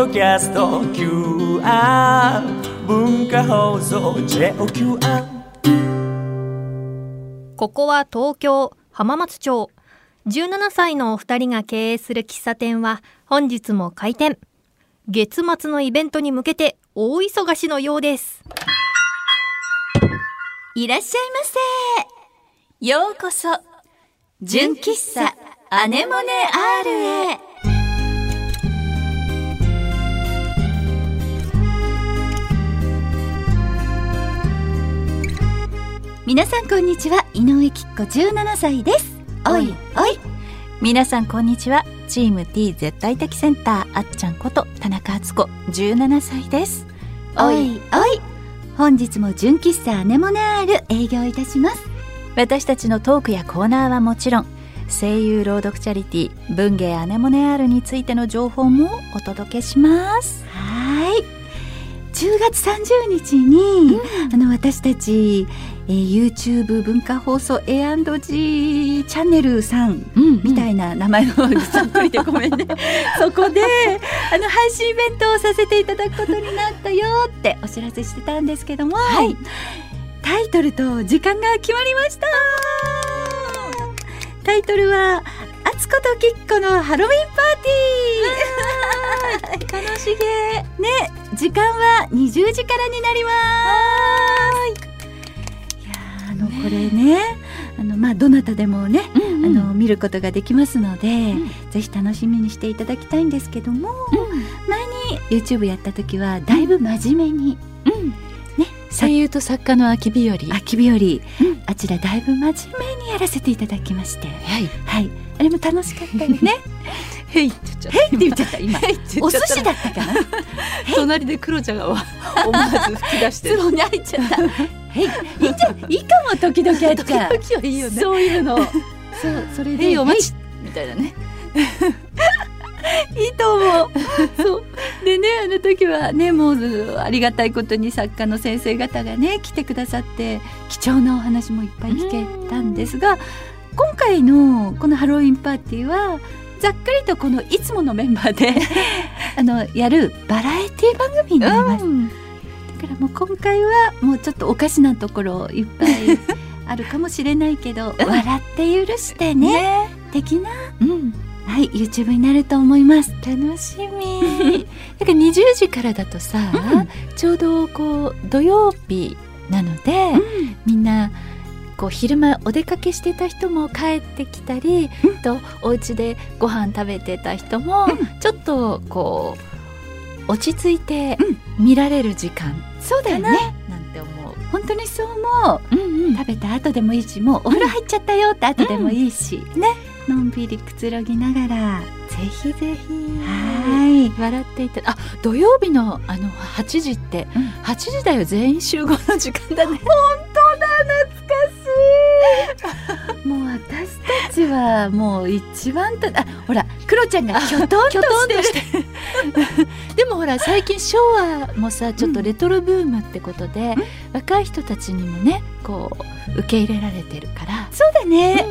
ドキャスト QR 文化放送 JOQR ここは東京浜松町。17歳のお二人が経営する喫茶店は本日も開店。月末のイベントに向けて大忙しのようです。いらっしゃいませ。ようこそ、純喫茶アネモネ R へ。皆さんこんにちは、井上きっ子17歳です。おいおい。皆さんこんにちはチーム T 絶対的センターあっちゃんこと田中敦子17歳ですおいおい。本日も純喫茶アネモネ R 営業いたします。私たちのトークやコーナーはもちろん声優朗読チャリティー文芸アネモネ R についての情報もお届けしますはい。10月30日に、あの私たち、えー YouTube 文化放送 A&G チャンネルさんうんみたいな名前のざっくりでごめんね。そこであの配信イベントをさせていただくことになったよってお知らせしてたんですけども、はい。タイトルと時間が決まりました。タイトルは「あつこときっこのハロウィンパーティー」楽しげ。ね時間は20時からになりますこれねあのまあどなたでもね、うんあの見ることができますので、ん。ぜひ楽しみにしていただきたいんですけども、前に YouTube やった時はだいぶ真面目に、ねさ声優と作家の秋日和。秋日和、うん。あちらだいぶ真面目にやらせていただきまして。はい。はい。あれも楽しかったよね。へいって言っちゃっへいって言っちゃった。今。おっちゃった。寿司だったかな。隣でクロちゃんが思わず吹き出して。ズボンに入っちゃったへいいいんじゃいいかも時々あっちゃう時々はいいよね。そういうの。そうそれで。へいお待ち。みたいなね。いいと思う。そう。でね、あの時はね、もうありがたいことに作家の先生方がね、来てくださって、貴重なお話もいっぱい聞けたんですが、今回のこのハロウィンパーティーは、ざっくりとこのいつものメンバーで あのやるバラエティ番組になります。だからもう今回はもうちょっとおかしなところいっぱい あるかもしれないけど、笑って許してね。的な、うん。はい、YouTube になると思います。楽しみ。だから20時からだとさ、ちょうどこう土曜日なので、みんなこう昼間お出かけしてた人も帰ってきたり、とお家でご飯食べてた人も、ちょっとこう落ち着いて見られる時間そうだよね。なんて思う。本当にそう思う。うんうん食べた後でもいいし、もうお風呂入っちゃったよって後でもいいし、ね。のんびりくつろぎながら。ぜひぜひはい。笑っていたあ土曜日のあの8時って、うん8時だよ全員集合の時間だね もう私たちはもう一番た、あ、ほら、クロちゃんがきょとんとしてる。でもほら最近昭和もさちょっとレトロブームってことで、若い人たちにもねこう受け入れられてるから。そうだね。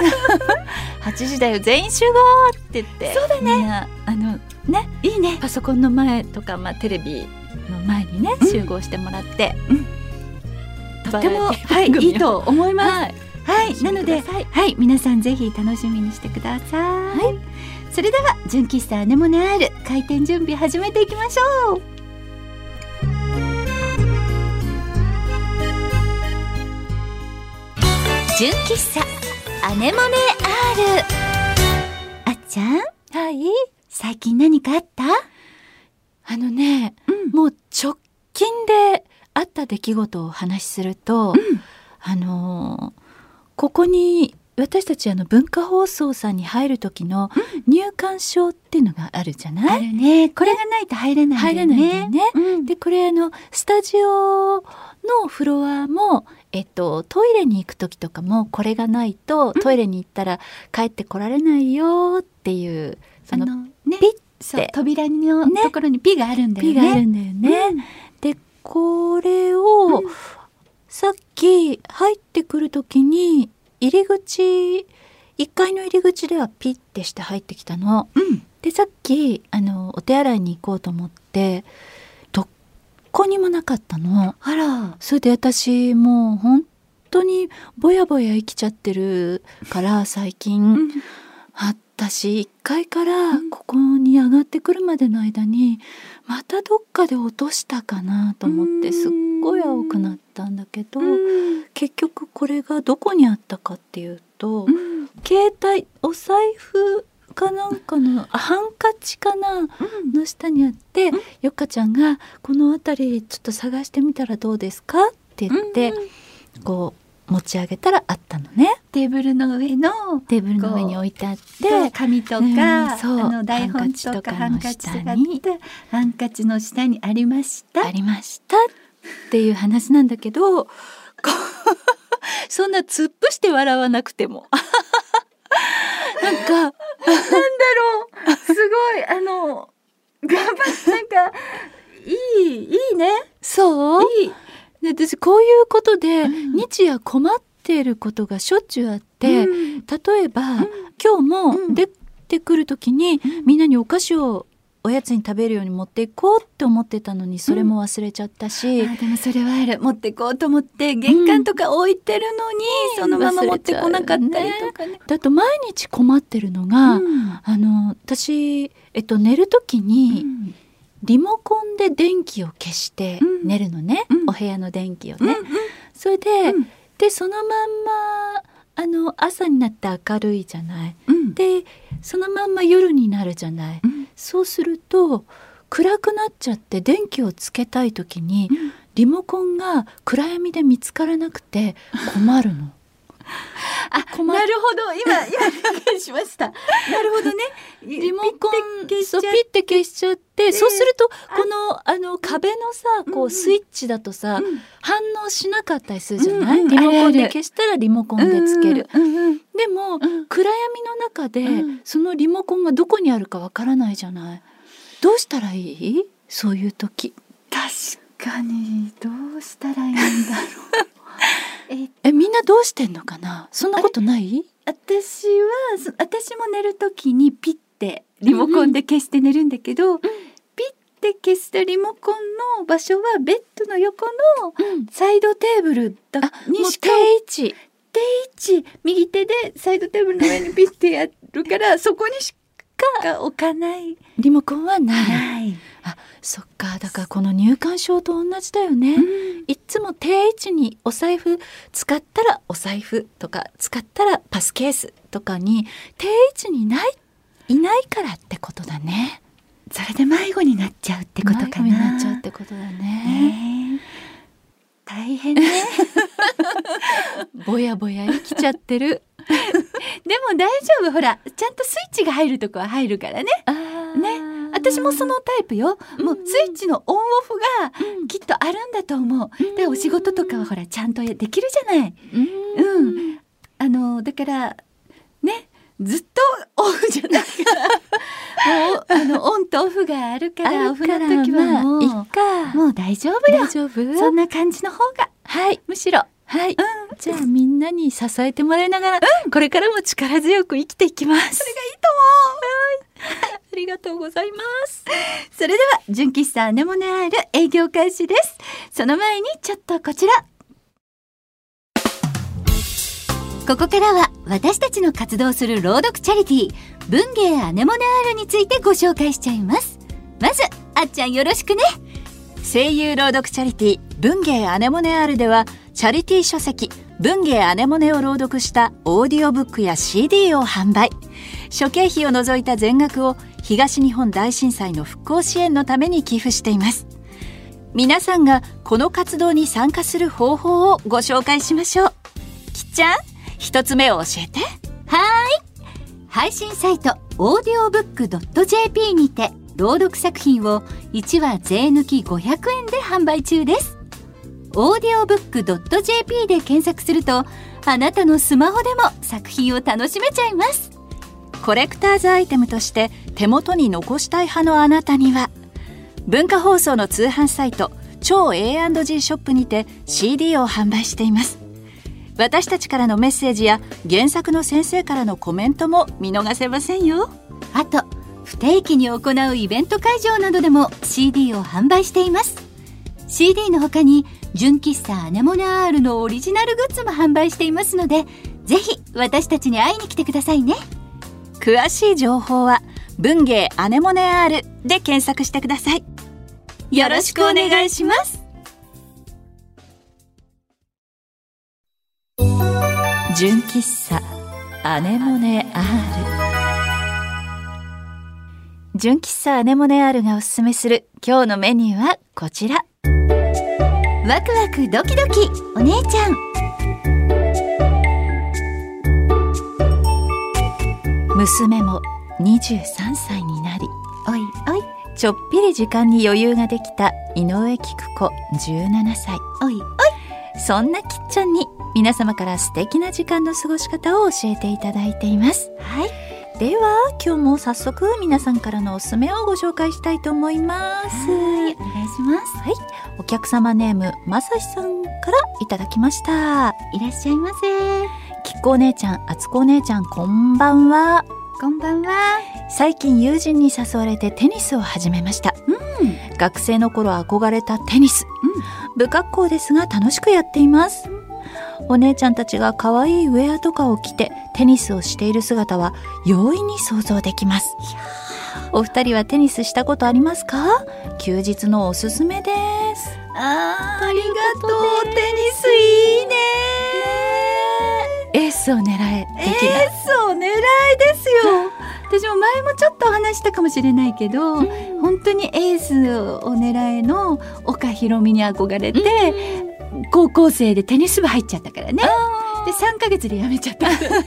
8時だよ全員集合って言って。そうだね。あのね。いいね。パソコンの前とか、まあ、テレビの前にね、うん。集合してもらって、うん。とても、はい、いいと思います。はい。はい、なので、はい、皆さんぜひ楽しみにしてください。それでは、純喫茶アネモネ R 開店準備始めていきましょう。純喫茶アネモネ R あっちゃん、はい。最近何かあった？あのね、うん。もう直近であった出来事をお話しすると、あのーここに私たちあの文化放送さんに入る時の入館証っていうのがあるじゃない、あるね。これがないと入れない入れないんだよね。うん。でこれあのスタジオのフロアも、えっと、トイレに行く時とかもこれがないとトイレに行ったら帰ってこられないよっていう、そのね、ピッそう扉のところにピがあるんだよね。ピがあるんだよね。でこれを、さっき入ってくる時に入り口1階の入り口ではピッてして入ってきたの。うん。でさっきあのお手洗いに行こうと思ってどこにもなかったの。あら。それで私もう本当にぼやぼや生きちゃってるから最近、私1階からここに上がってくるまでの間にまたどっかで落としたかなと思ってすっごい青くなったんだけど結局これがどこにあったかっていうと携帯お財布かなんかのあハンカチかなの下にあってよっかちゃんが「この辺りちょっと探してみたらどうですか?」って言ってこう持ち上げたらあったのね。テーブルの上のテーブルの上に置いてあっでて紙とか、うんそうあの台本とかハハンンカチとかのとかあってハンカチの下にありました？ありましたっていう話なんだけど そんな突っ伏して笑わなくても。なんか。なんだろう。すごい。あの頑張ってなんかいいいいね。そう？いい。で私こういうことでうん。日夜困ってることがしょっちゅうあって、うん。例えば、今日もうん。出てくる時に、みんなにお菓子をおやつに食べるように持っていこうって思ってたのにそれも忘れちゃったし、あでもそれはある。持ってこうと思って玄関とか置いてるのに、そのまま持ってこなかったりとかね。だと毎日困ってるのが、うん。あの私、えっと、寝る時にリモコンで電気を消してうん。寝るのね、うん。お部屋の電気をね。うんうん。それで,、うん。でそのまんまあの朝になって明るいじゃない。うん。でそのまんま夜になるじゃない。うんそうすると暗くなっちゃって電気をつけたい時にリモコンが暗闇で見つからなくて困るの。あなるほど今今理解しました。なるほどね。リモコンピッて消しちゃそうピッて消しちゃって、そうするとこのあの壁のさこうスイッチだとさ、うん反応しなかったりするじゃない、リモコンで消したらリモコンでつける。でも、うん暗闇の中で、うんそのリモコンがどこにあるかわからないじゃない？どうしたらいい？そういう時。確かにどうしたらいいんだろう。ええみんなどうしてんのかな？そんなことない？私はそ私も寝るときにピッてリモコンで消して寝るんだけど、ピッて消したリモコンの場所はベッドの横のサイドテーブルだう定にしか位置。定位置右手でサイドテーブルの上にピッてやるから そこにしか置かない。リモコンはない。はい。あそっかだからこの入館証と同じだよね。いっつも定位置にお財布使ったらお財布とか使ったらパスケースとかに定位置にないいないからってことだね。それで迷子になっちゃうってことかな。迷子になっちゃうってことだね。ねえ大変ね。ぼやぼや生きちゃってる。でも大丈夫ほらちゃんとスイッチが入るとこは入るからね。ね私もそのタイプよ。もうスイッチのオンオフがきっとあるんだと思う。でお仕事とかはほらちゃんとできるじゃない。うんうんあのだからねずっとオフじゃないから。もうあのオンとオフがあるからオフの時はもう。もう大丈夫よ大。丈夫そんな感じの方がはい。むしろ。はい、じゃあみんなに支えてもらいながら、これからも力強く生きていきます。それがいいと思う。はい、ありがとうございます。それでは純喫茶アネモネアール営業開始です。その前にちょっとこちら。ここからは私たちの活動する朗読チャリティー文芸アネモネアールについてご紹介しちゃいます。まずあっちゃんよろしくね。声優朗読チャリティー文芸アネモネアールではチャリティー書籍文芸アネモネを朗読したオーディオブックや CD を販売。諸経費を除いた全額を東日本大震災の復興支援のために寄付しています。皆さんがこの活動に参加する方法をご紹介しましょう。きっちゃん一つ目を教えて。はい。配信サイトオーディオブック .jp にて朗読作品を1話税抜き500円で販売中です。オーディオブックドット .jp で検索するとあなたのスマホでも作品を楽しめちゃいます。コレクターズアイテムとして手元に残したい派のあなたには文化放送の通販サイト超 A&G ショップにて CD を販売しています。私たちからのメッセージや原作の先生からのコメントも見逃せませんよ。あと不定期に行うイベント会場などでも CD を販売しています。CD の他に純喫茶アネモネアールのオリジナルグッズも販売していますのでぜひ私たちに会いに来てくださいね。詳しい情報は文芸アネモネアールで検索してください。よろしくお願いします。純喫茶アネモネアール。純喫茶アネモネアールがおすすめする今日のメニューはこちら。ワクワクドキドキ。お姉ちゃん。娘も23歳になり。おいおい。ちょっぴり時間に余裕ができた井上菊子17歳。おいおい。そんなきっちゃんに皆様から素敵な時間の過ごし方を教えていただいています。はい。では今日も早速皆さんからのおすすめをご紹介したいと思います。はいお願いします。はいお客様ネームまさしさんからいただきました。いらっしゃいませ。きっこお姉ちゃんあつこお姉ちゃんこんばんは。こんばんは。最近友人に誘われてテニスを始めました、うん、学生の頃憧れたテニス、うん、不格好ですが楽しくやっています、お姉ちゃんたちが可愛いウェアとかを着てテニスをしている姿は容易に想像できます。お二人はテニスしたことありますか？休日のおすすめで。すあーありがとうテニスいいね。エースを狙えエースを狙いですよ。私も前もちょっとお話したかもしれないけど、うん、本当にエースを狙えの岡ひろみに憧れて、うん、高校生でテニス部入っちゃったからね。で3ヶ月で辞めちゃった。だってだっ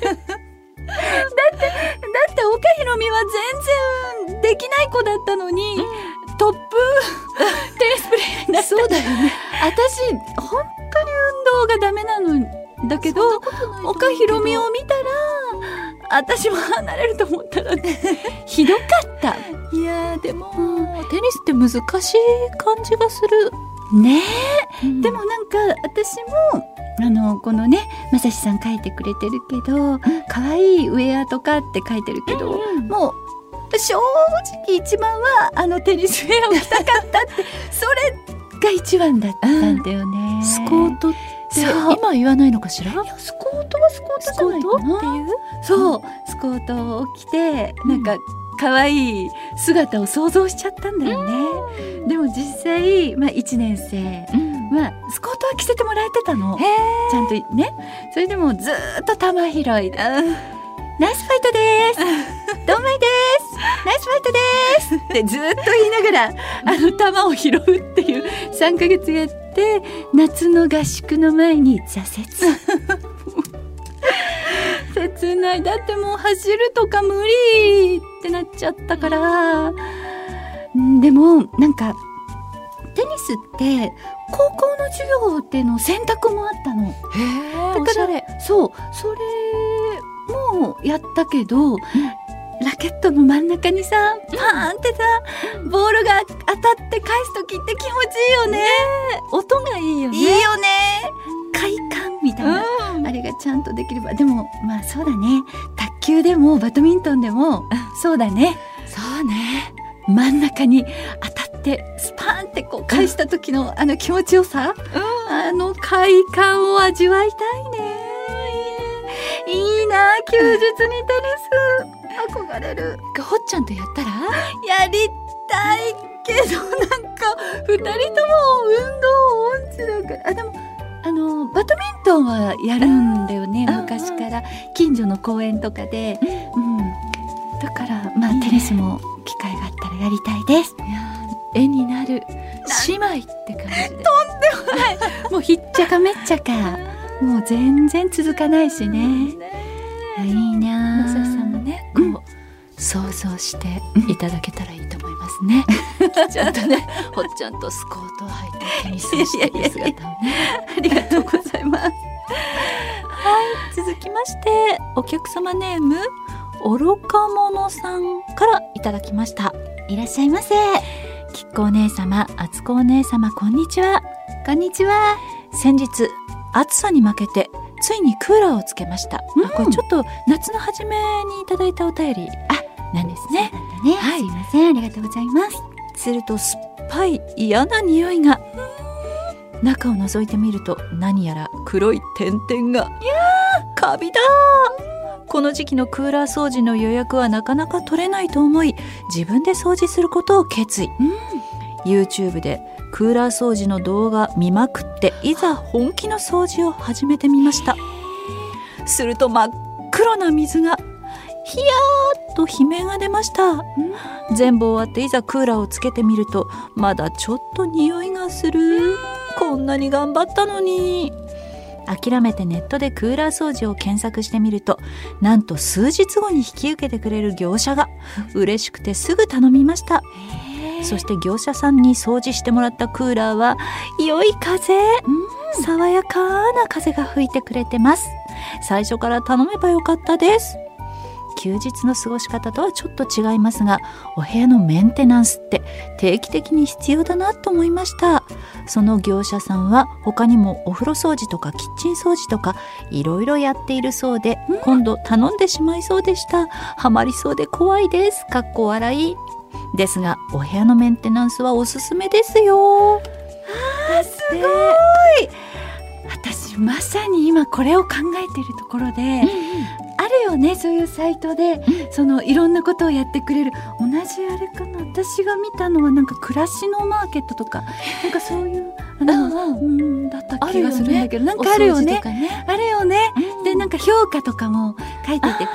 て岡ひろみは全然できない子だったのに、うん、トップなそうだよね。私本当に運動がダメなのだけど岡ひろみを見たら私も離れると思ったら ひどかった。いやでも、テニスって難しい感じがする。ね。え、うん、でもなんか私もあのこのねまさしさん書いてくれてるけど可愛いウェアとかって書いてるけど、うん、もう正直一番はあのテニスウェアを着たかったってそれが一番だったんだよね。スコート今言わないのかしら？スコートはスコートじゃないっていう？そう。スコートを着てなんか可愛い姿を想像しちゃったんだよね、でも実際、まあ、1年生、うん、まあ、スコートは着せてもらえてたの。ちゃんとね。それでもずっと球拾いナイスファイトです。ドンマイです。ナイスファイトです。ってずっと言いながらあの球を拾うっていう3ヶ月やって夏の合宿の前に挫折。切ない。だってもう走るとか無理ってなっちゃったから。でもなんかテニスって高校の授業っていうの選択もあったの。だからそう。それもやったけど、うん、ラケットの真ん中にさパーンってさボールが当たって返す時って気持ちいいよね。音がいいよね。いいよね。快感みたいな、うん、あれがちゃんとできれば。でもまあそうだね。卓球でもバドミントンでも、そうだね。そうね。真ん中に当たってスパーンってこう返した時の、あの気持ちよさ、うん、あの快感を味わいたいねな休日にテニス。憧れる。ほっちゃんとやったら？やりたいけどなんか二人とも運動音痴だから。あでもあのバドミントンはやるんだよね昔から。近所の公園とかで、うん、だからまあテニスも機会があったらやりたいです。絵になる。姉妹って感じで。とんでもない。もうひっちゃかめっちゃか。もう全然続かないしね。いいなまさしさんもねこう、うん、想像していただけたらいいと思いますね。ちゃんとねほっちゃんとスコートを履いてテニスしている姿をね。ありがとうございます。はい続きましてお客様ネーム愚か者さんからいただきました。いらっしゃいませ。きっこお姉様あつこお姉様こんにちは。こんにちは。先日暑さに負けてついにクーラーをつけました、うん、これちょっと夏の初めにいただいたお便り。あなんですね。ね、はい。すいません。ありがとうございます。すると酸っぱい嫌な匂いが。中を覗いてみると何やら黒い点々が。カビだ。この時期のクーラー掃除の予約はなかなか取れないと思い自分で掃除することを決意、YouTube でクーラー掃除の動画見まくっていざ本気の掃除を始めてみました。すると真っ黒な水がひやーっと悲鳴が出ました。全部終わっていざクーラーをつけてみるとまだちょっと匂いがする。こんなに頑張ったのに。諦めてネットでクーラー掃除を検索してみるとなんと数日後に引き受けてくれる業者が嬉しくてすぐ頼みました。そして業者さんに掃除してもらったクーラーは良い風。爽やかな風が吹いてくれてます。最初から頼めばよかったです。休日の過ごし方とはちょっと違いますがお部屋のメンテナンスって定期的に必要だなと思いました。その業者さんは他にもお風呂掃除とかキッチン掃除とかいろいろやっているそうで、今度頼んでしまいそうでした。ハマりそうで怖いです。かっこ笑いですがお部屋のメンテナンスはおすすめですよ。すごい。私まさに今これを考えているところで、あるよねそういうサイトで、そのいろんなことをやってくれる同じあれかな私が見たのはなんか暮らしのマーケットとかなんかそういうあのうんだった気がするんだけど、なんかあるよね。ね。あるよね、でなんか評価とかも書いていて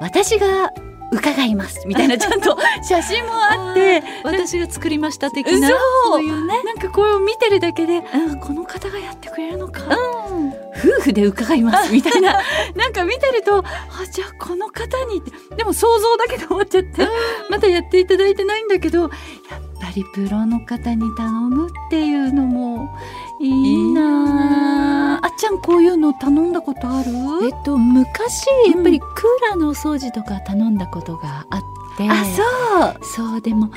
私が伺いますみたいなちゃんと写真もあって 私が作りました的なそうそういうね。なんかこれを見てるだけで、あこの方がやってくれるのか、夫婦で伺いますみたいな。なんか見てるとあじゃあこの方にってでも想像だけで終わっちゃって、まだやっていただいてないんだけどやっぱりプロの方に頼むっていうのもいいなあ。あ。っちゃんこういうの頼んだことある？えっと昔やっぱりクーラーのお掃除とか頼んだことがあって、あそう。そうでも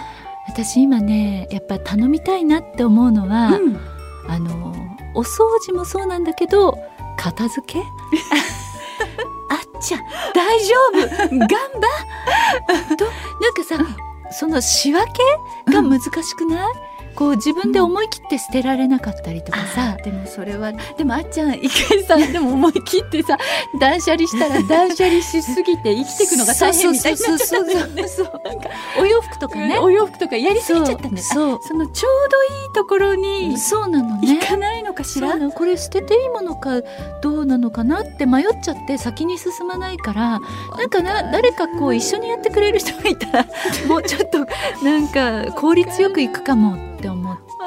私今ねやっぱ頼みたいなって思うのは、うん。あのお掃除もそうなんだけど片付け？あっちゃん大丈夫。頑張。となんかさその仕分けが難しくない、こう自分で思い切って捨てられなかったりとかさ、でもそれはでもあっちゃん一回さでも思い切ってさ 断捨離したら断捨離しすぎて生きていくのが大変みたいになっちゃったんだよね。そうお洋服とかね。お洋服とかやりすぎちゃったんだよそう。そのちょうどいいところにそうなのね。行かないのかしら、そうなの。これ捨てていいものかどうなのかなって迷っちゃって先に進まないからなんかな誰かこう一緒にやってくれる人がいたらもうちょっとなんか効率よくいくかもって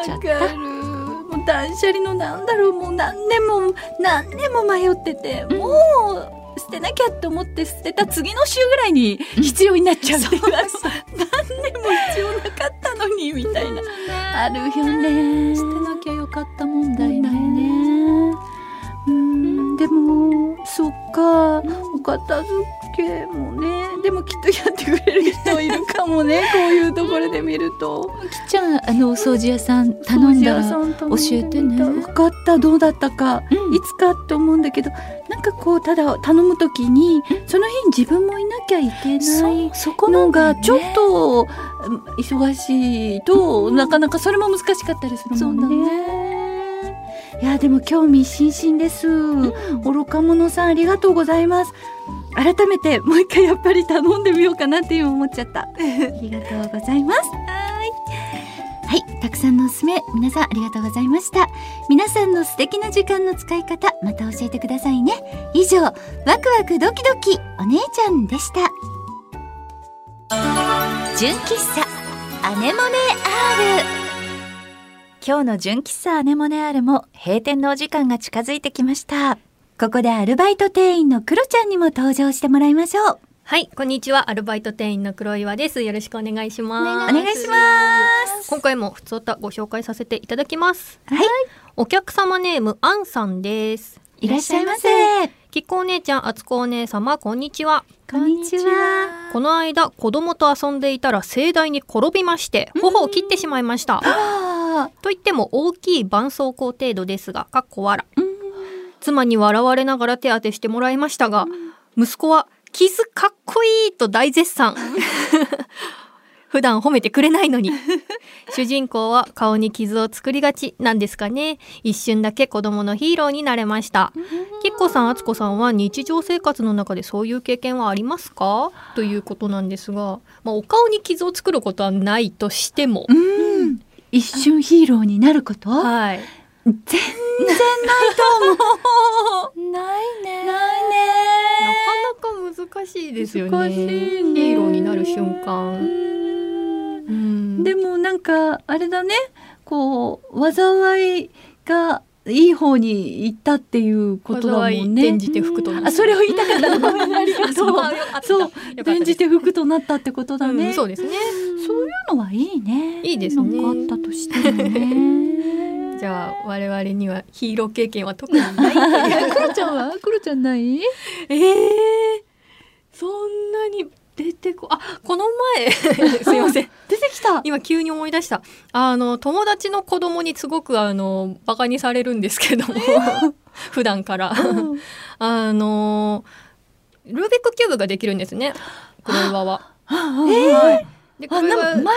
ちゃっわかる。もう断捨離のなんだろうもう何年も何年も迷ってて、もう捨てなきゃって思って捨てた次の週ぐらいに必要になっちゃうっていう、あの何年も必要なかったのにみたいな、あるよね。捨てなきゃよかった問題だよね。ね。うん。でもそっか。お片付けもねでもきっとやってくれる人いるかもね こういうところで見ると。きっちゃんあのお掃除屋さん頼んだら教えてね。分かったどうだったか、うん。いつかって思うんだけどなんかこうただ頼む時にその日に自分もいなきゃいけないそこなのがちょっとうん忙しいと、なかなかそれも難しかったりするもんね。いやでも興味津々です、愚か者さんありがとうございます改めてもう一回やっぱり頼んでみようかなって今思っちゃった。ありがとうございます。はい。はい。たくさんのおすすめ皆さんありがとうございました。皆さんの素敵な時間の使い方また教えてくださいね。以上ワクワクドキドキお姉ちゃんでした。純喫茶アネモネ R 今日の純喫茶アネモネアールも閉店のお時間が近づいてきました。ここでアルバイト店員のクロちゃんにも登場してもらいましょうはい、こんにちは。アルバイト店員の黒岩です。よろしくお願いします。お願いします今回も普通歌ご紹介させていただきます。はいお客様ネームアンさんです。いらっしゃいませきっこお姉ちゃん、あつこお姉様、こんにちは。こんにちはこの間、子供と遊んでいたら盛大に転びまして、頬を切ってしまいました。あといっても大きい絆創膏程度ですが、かっこわら。妻に笑われながら手当てしてもらいましたが、息子は傷かっこいいと大絶賛。普段褒めてくれないのに。主人公は顔に傷を作りがちなんですかね。一瞬だけ子供のヒーローになれました。きっこさんあつこさんは日常生活の中でそういう経験はありますか？ということなんですが、まあ、お顔に傷を作ることはないとしても、うん。一瞬ヒーローになること？はい全然ないと思う。ないね。ないねなかなか難しいですよね。難しいね。ヒーローになる瞬間、うん。でもなんかあれだね。こう災いがいい方に行ったっていうことだもんね。転じて服とあそれを言いたかった ありがとうそう。転じて服となったってことだね、うんそうですね。そういうのはいいね。いいですね。なんかあったとしてもね じゃあ我々にはヒーロー経験は特にない クロちゃんは？クロちゃんない？ええそんなに出てこあこの前 すいません。出てきた。今急に思い出した。あの友達の子供にすごくあのバカにされるんですけども、普段から。あのルービックキューブができるんですね。黒岩は。はいであ黒岩なんか前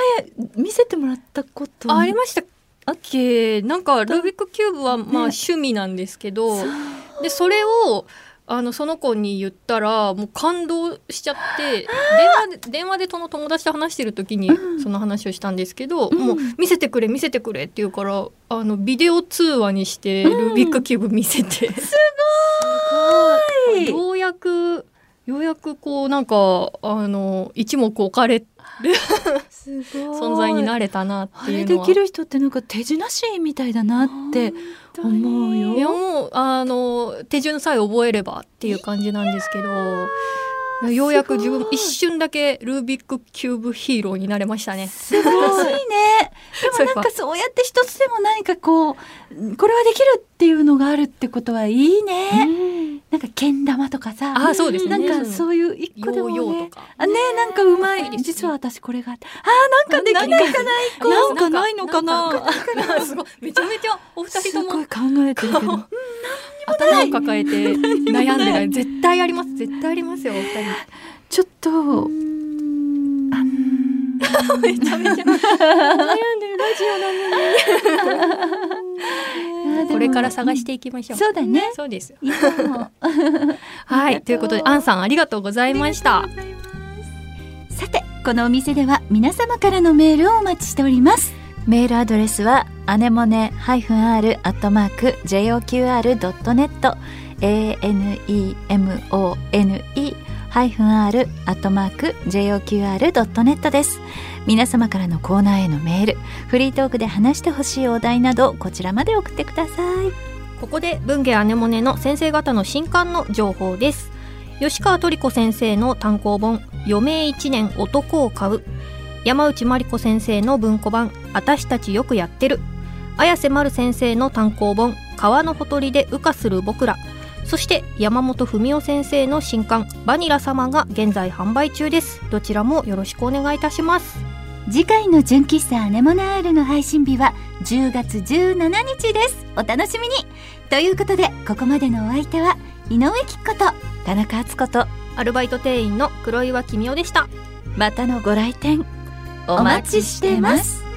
見せてもらったこと。あありましたっけ？なんかルービックキューブはまあね。趣味なんですけど、でそれをあのその子に言ったらもう感動しちゃって電話で電話でその友達と話してる時にその話をしたんですけど、もう見せてくれ見せてくれって言うからあのビデオ通話にしてルービックキューブ見せて、すごい。ようやくようやくこうなんかあの一目置かれる存在になれたなっあていうのはれできる人ってなんか手品師みたいだなって思うよ。いやもうあの手順さえ覚えればっていう感じなんですけどようやく自分一瞬だけルービックキューブヒーローになれましたね。すごいね。でもなんか。そうやって一つでも何かこうこれはできるっていうのがあるってことはいいね、なんかけん玉とかさ。あそうですね。なんかそういう一個でもヨーヨーねとか。あねなんかうまい。実は私これがあなんかできない。かな一個な。んかないのかな。なんか すごい。めちゃめちゃお二人とも考えてるけど。頭を抱えて悩んでない絶対あります。絶対ありますよお二人。ちょっと めちゃめちゃ。悩んでるラジオなのに。これから探していきましょう。そうだね。そうです はい。ということでアンさんありがとうございました。さてこのお店では皆様からのメールをお待ちしております。メールアドレスはアネモネ -r アットマーク JOQR.net anemone -r-joqr.net です。皆様からのコーナーへのメールフリートークで話してほしいお題などこちらまで送ってください。ここで文芸アネモネの先生方の新刊の情報です。吉川トリコ先生の単行本余命一年男を買う。山内真理子先生の文庫版あたしたちよくやってる。綾瀬丸先生の単行本川のほとりで羽化する僕ら。そして山本文夫先生の新刊バニラ様が現在販売中です。どちらもよろしくお願いいたします。次回の純喫茶アネモネアールの配信日は10月17日です。お楽しみに。ということでここまでのお相手は井上貴子と田中敦子とアルバイト店員の黒岩君代でした。またのご来店お待ちしてます